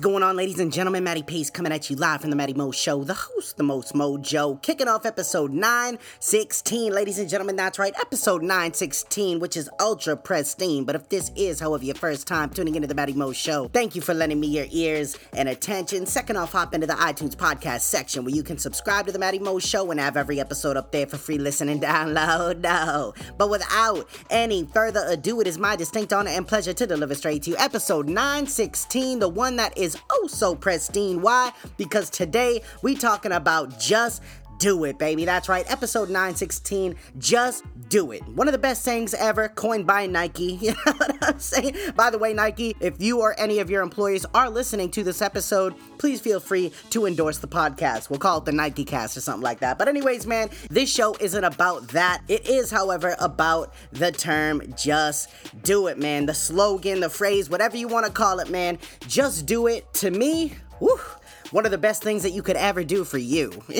going on, ladies and gentlemen? Matty Pace coming at you live from the Matty Mo Show, the host, the most mojo, kicking off episode 916. Ladies and gentlemen, that's right, episode 916, which is ultra pristine. But if this is, however, your first time tuning into the Matty Mo Show, thank you for lending me your ears and attention. Second off, hop into the iTunes podcast section where you can subscribe to the Matty Mo Show and have every episode up there for free listening download. No. But without any further ado, it is my distinct honor and pleasure to deliver straight to you episode 916, the one that is oh so pristine. Why? Because today we talking about just do it, baby. That's right. Episode 916, just do it. One of the best sayings ever, coined by Nike. You know what I'm saying? By the way, Nike, if you or any of your employees are listening to this episode, please feel free to endorse the podcast. We'll call it the Nike cast or something like that. But, anyways, man, this show isn't about that. It is, however, about the term just do it, man. The slogan, the phrase, whatever you want to call it, man. Just do it. To me, one of the best things that you could ever do for you.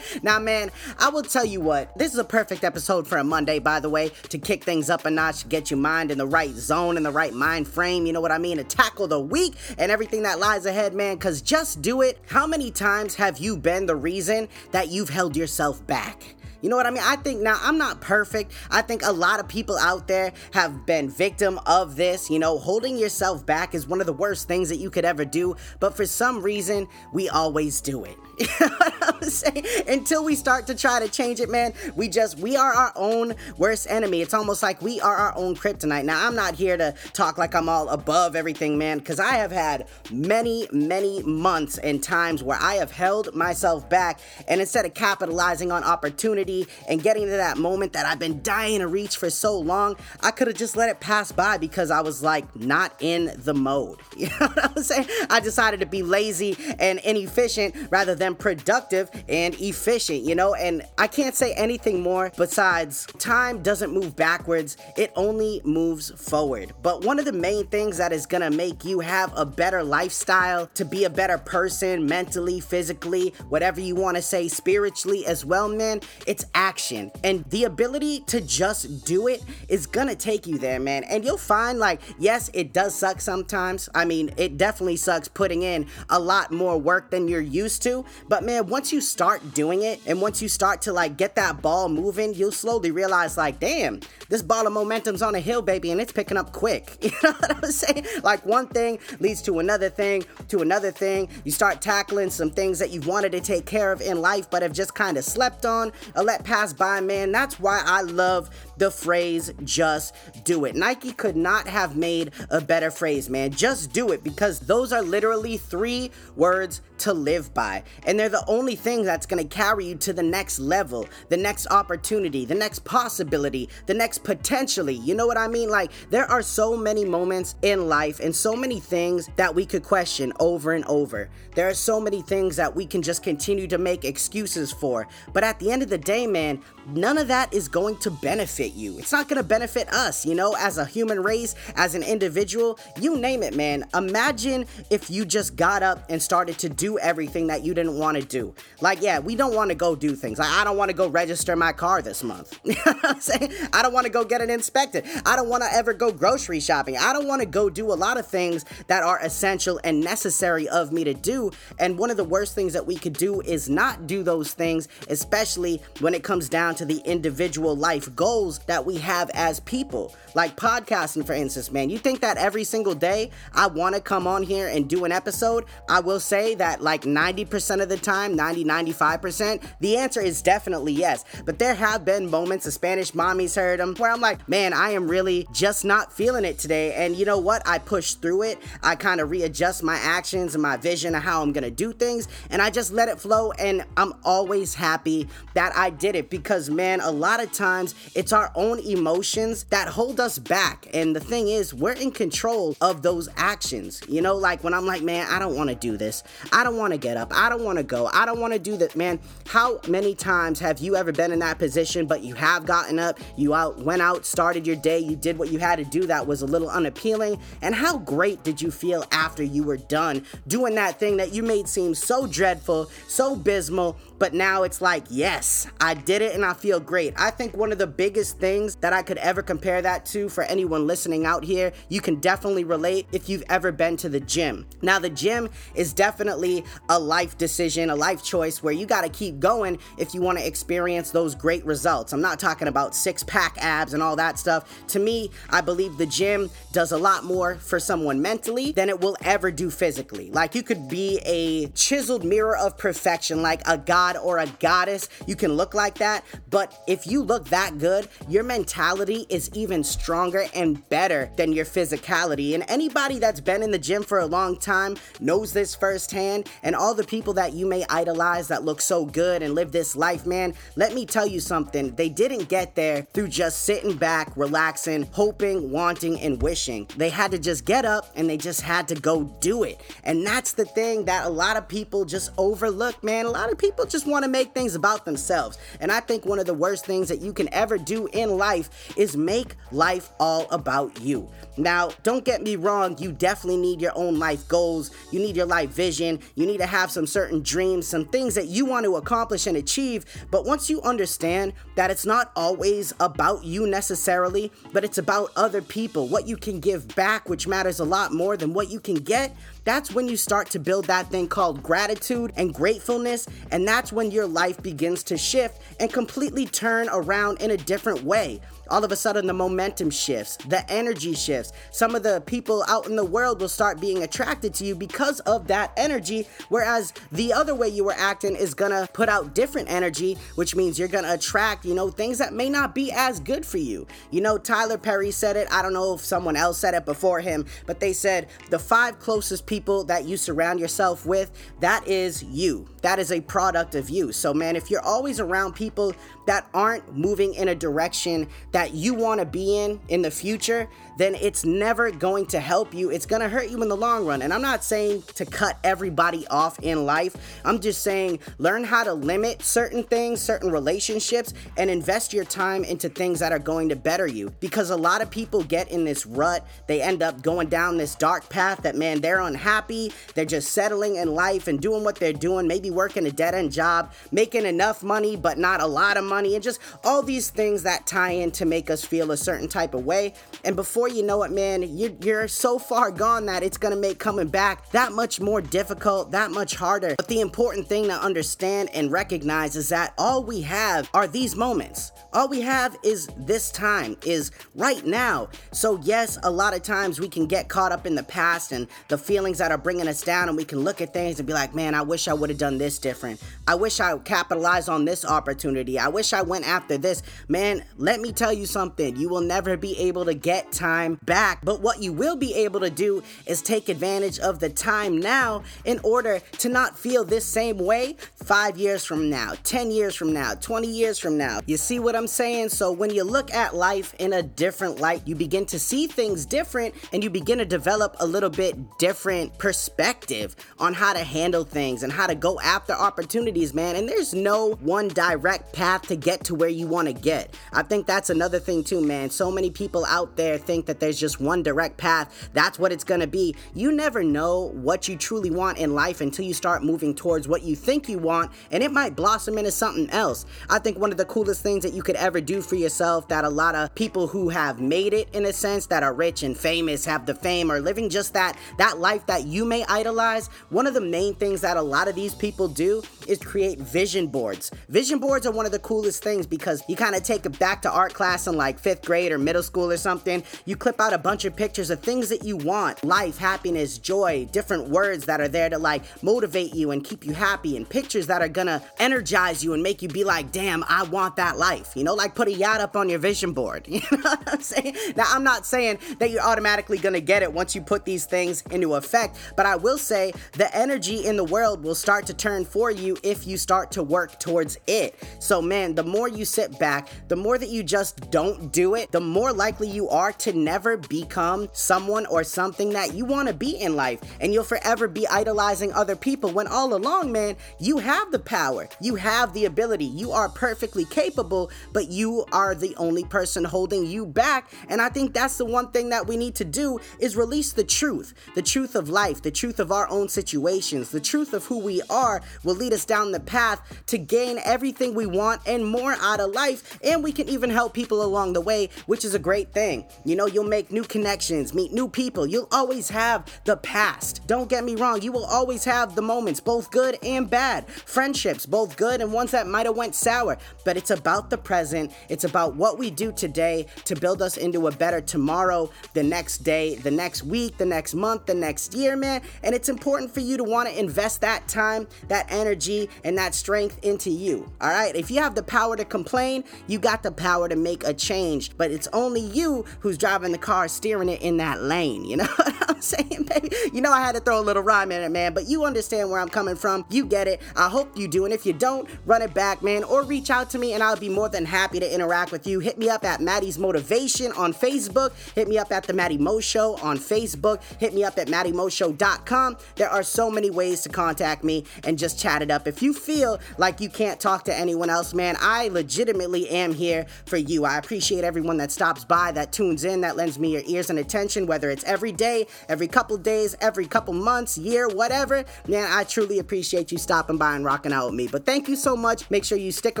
Now, man, I will tell you what, this is a perfect episode for a Monday, by the way, to kick things up a notch, get your mind in the right zone, in the right mind frame, you know what I mean, to tackle the week and everything that lies ahead, man, because just do it. How many times have you been the reason that you've held yourself back? You know what I mean? I think now I'm not perfect. I think a lot of people out there have been victim of this. You know, holding yourself back is one of the worst things that you could ever do. But for some reason, we always do it. I'm saying? Until we start to try to change it, man, we just we are our own worst enemy. It's almost like we are our own kryptonite. Now, I'm not here to talk like I'm all above everything, man, because I have had many, many months and times where I have held myself back, and instead of capitalizing on opportunity and getting to that moment that I've been dying to reach for so long, I could have just let it pass by because I was like not in the mode. You know what I'm saying? I decided to be lazy and inefficient rather than productive and efficient, you know? And I can't say anything more besides time doesn't move backwards, it only moves forward. But one of the main things that is gonna make you have a better lifestyle, to be a better person mentally, physically, whatever you wanna say, spiritually as well, man, it's action. And the ability to just do it is gonna take you there, man. And you'll find, like, yes, it does suck sometimes. I mean, it definitely sucks putting in a lot more work than you're used to. But man, once you start doing it and once you start to like get that ball moving, you'll slowly realize, like, damn, this ball of momentum's on a hill, baby, and it's picking up quick. You know what I'm saying? Like, one thing leads to another thing, to another thing. You start tackling some things that you wanted to take care of in life, but have just kind of slept on or let pass by, man. That's why I love the phrase just do it. Nike could not have made a better phrase, man. Just do it because those are literally three words to live by. And they're the only thing that's going to carry you to the next level, the next opportunity, the next possibility, the next potentially. You know what I mean? Like, there are so many moments in life and so many things that we could question over and over. There are so many things that we can just continue to make excuses for. But at the end of the day, man, none of that is going to benefit you. It's not to benefit us, you know, as a human race, as an individual, you name it, man. Imagine if you just got up and started to do everything that you didn't want to do. Like, yeah, we don't want to go do things. Like, I don't want to go register my car this month. you know what I'm saying? I don't want to go get it inspected. I don't want to ever go grocery shopping. I don't want to go do a lot of things that are essential and necessary of me to do. And one of the worst things that we could do is not do those things, especially when it comes down to the individual life goals that we have as people. Like podcasting, for instance, man. You think that every single day I want to come on here and do an episode? I will say that like 90% of the time, 90, 95%, the answer is definitely yes. But there have been moments, the Spanish mommies heard them, where I'm like, man, I am really just not feeling it today. And you know what? I push through it. I kind of readjust my actions and my vision of how I'm going to do things. And I just let it flow. And I'm always happy that I did it because, man, a lot of times it's our own emotions that hold us back. And the thing is, we're in control of those actions. You know, like when I'm like, man, I don't want to do this. I don't want to get up. I don't want to go. I don't want to do that. Man, how many times have you ever been in that position, but you have gotten up, you out, went out, started your day, you did what you had to do that was a little unappealing? And how great did you feel after you were done doing that thing that you made seem so dreadful, so abysmal, but now it's like, yes, I did it and I feel great. I think one of the biggest things that I could ever compare that to for anyone listening out here, you can definitely relate if you've ever been to the gym. Now, the gym is definitely a life decision, a life choice where you got to keep going if you want to experience those great results. I'm not talking about six pack abs and all that stuff. To me, I believe the gym does a lot more for someone mentally than it will ever do physically. Like you could be a chiseled mirror of perfection, like a god or a goddess, you can look like that. But if you look that good, your mentality is even stronger and better than your physicality. And anybody that's been in the gym for a long time knows this firsthand. And all the people that you may idolize that look so good and live this life, man, let me tell you something. They didn't get there through just sitting back, relaxing, hoping, wanting, and wishing. They had to just get up and they just had to go do it. And that's the thing that a lot of people just overlook, man. A lot of people just want to make things about themselves. And I think one of the worst things that you can ever do in life is make life all about you. Now, don't get me wrong, you definitely need your own life goals. You need your life vision. You need to have some certain dreams, some things that you want to accomplish and achieve. But once you understand that it's not always about you necessarily, but it's about other people, what you can give back, which matters a lot more than what you can get, that's when you start to build that thing called gratitude and gratefulness. And that's when your life begins to shift and completely turn around in a different way all of a sudden the momentum shifts, the energy shifts. Some of the people out in the world will start being attracted to you because of that energy, whereas the other way you were acting is gonna put out different energy, which means you're gonna attract, you know, things that may not be as good for you. You know, Tyler Perry said it. I don't know if someone else said it before him, but they said the five closest people that you surround yourself with, that is you. That is a product of you. So, man, if you're always around people that aren't moving in a direction that you want to be in in the future, then it's never going to help you. It's going to hurt you in the long run. And I'm not saying to cut everybody off in life. I'm just saying learn how to limit certain things, certain relationships, and invest your time into things that are going to better you. Because a lot of people get in this rut. They end up going down this dark path that, man, they're unhappy. They're just settling in life and doing what they're doing, maybe working a dead end job, making enough money, but not a lot of money, and just all these things that tie in to make us feel a certain type of way. And before you know it, man, you're, you're so far gone that it's gonna make coming back that much more difficult, that much harder. But the important thing to understand and recognize is that all we have are these moments. All we have is this time, is right now. So, yes, a lot of times we can get caught up in the past and the feelings that are bringing us down, and we can look at things and be like, man, I wish I would have done this different. I wish I capitalized on this opportunity. I wish I went after this. Man, let me tell you something. You will never be able to get time back. But what you will be able to do is take advantage of the time now in order to not feel this same way five years from now, 10 years from now, 20 years from now. You see what I'm saying? So when you look at life in a different light, you begin to see things different and you begin to develop a little bit different perspective on how to handle things and how to go after opportunities, man. And there's no one direct path to get to where you want to get. I think that's another thing too, man. So many people out there think that there's just one direct path. That's what it's to be. You never know what you truly want in life until you start moving towards what you think you want and it might blossom into something else. I think one of the coolest things that you could ever do for yourself that a lot of people who have made it in a sense that are rich and famous have the fame or living just that that life that you may idolize one of the main things that a lot of these people do is create vision boards vision boards are one of the coolest things because you kind of take it back to art class in like fifth grade or middle school or something you clip out a bunch of pictures of things that you want life happiness joy different words that are there to like motivate you and keep you happy and pictures that are gonna energize you and make you be like damn i want that life you know, like put a yacht up on your vision board. You know what I'm saying? Now, I'm not saying that you're automatically gonna get it once you put these things into effect. But I will say the energy in the world will start to turn for you if you start to work towards it. So, man, the more you sit back, the more that you just don't do it, the more likely you are to never become someone or something that you want to be in life. And you'll forever be idolizing other people when all along, man, you have the power, you have the ability, you are perfectly capable, but you are the only person holding you back. And I think that's the one thing that we need to do is release the truth, the truth of life, the truth of our own situations, the truth of who we are will lead us down the path to gain everything we want and more out of life. And we can even help people along the way, which is a great thing. You know, you'll make new connections, meet new people. You'll always have the past. Don't get me wrong, you will always have the moments, both good and bad. Friendships, both good and ones that might have went sour. But it's about the present. It's about what we do today to build us into a better tomorrow, the next day, the next week, the next month, the next year, man. And it's important for you to want to invest that time, that energy, and that strength into you. All right. If you have the power to complain, you got the power to make a change. But it's only you who's driving the car, steering it in that lane. You know what I'm saying, baby? You know, I had to throw a little rhyme in it, man. But you understand where I'm coming from. You get it. I hope you do. And if you don't, run it back, man, or reach out to me and I'll be more than happy to interact with you. Hit me up at Matty's Motivation on Facebook. Hit me up at The Matty Mo Show on Facebook. Hit me up at MattyMoShow.com. There are so many ways to contact me and just chat it up. If you feel like you can't talk to anyone else, man, I legitimately am here for you. I appreciate everyone that stops by, that tunes in, that lends me your ears and attention, whether it's every day, every couple days, every couple months, year, whatever. Man, I truly appreciate you stopping by and rocking out with me. But thank you so much. Make sure you stick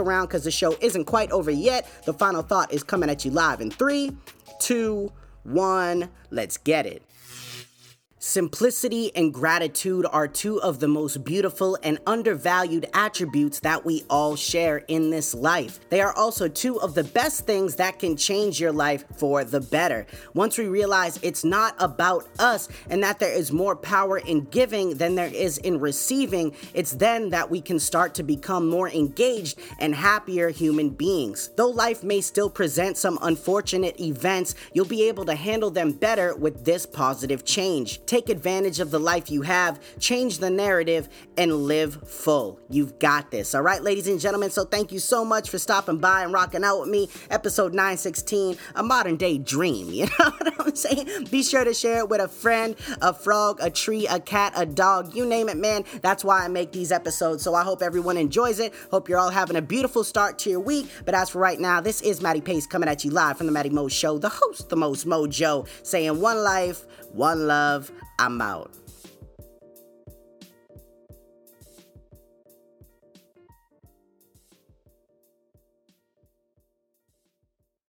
around because the show isn't quite over yet. The final thought is coming at you live in three, two, one. Let's get it. Simplicity and gratitude are two of the most beautiful and undervalued attributes that we all share in this life. They are also two of the best things that can change your life for the better. Once we realize it's not about us and that there is more power in giving than there is in receiving, it's then that we can start to become more engaged and happier human beings. Though life may still present some unfortunate events, you'll be able to handle them better with this positive change. Take advantage of the life you have, change the narrative, and live full. You've got this. All right, ladies and gentlemen. So thank you so much for stopping by and rocking out with me. Episode 916, a modern day dream. You know what I'm saying? Be sure to share it with a friend, a frog, a tree, a cat, a dog, you name it, man. That's why I make these episodes. So I hope everyone enjoys it. Hope you're all having a beautiful start to your week. But as for right now, this is Matty Pace coming at you live from the Matty Mo Show, the host, the most mojo, saying one life, one love. I'm out.